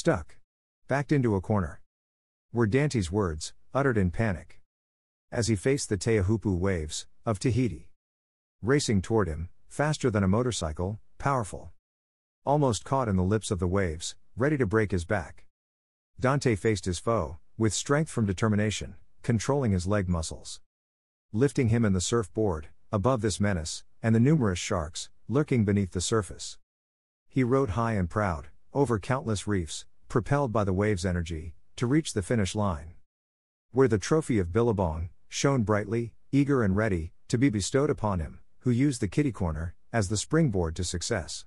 Stuck. Backed into a corner. Were Dante's words, uttered in panic. As he faced the Teahupo'o waves, of Tahiti. Racing toward him, faster than a motorcycle, powerful. Almost caught in the lips of the waves, ready to break his back. Dante faced his foe, with strength from determination, controlling his leg muscles. Lifting him and the surfboard, above this menace, and the numerous sharks, lurking beneath the surface. He rode high and proud, over countless reefs, propelled by the wave's energy, to reach the finish line. Where the trophy of Billabong shone brightly, eager and ready, to be bestowed upon him, who used the kitty corner as the springboard to success.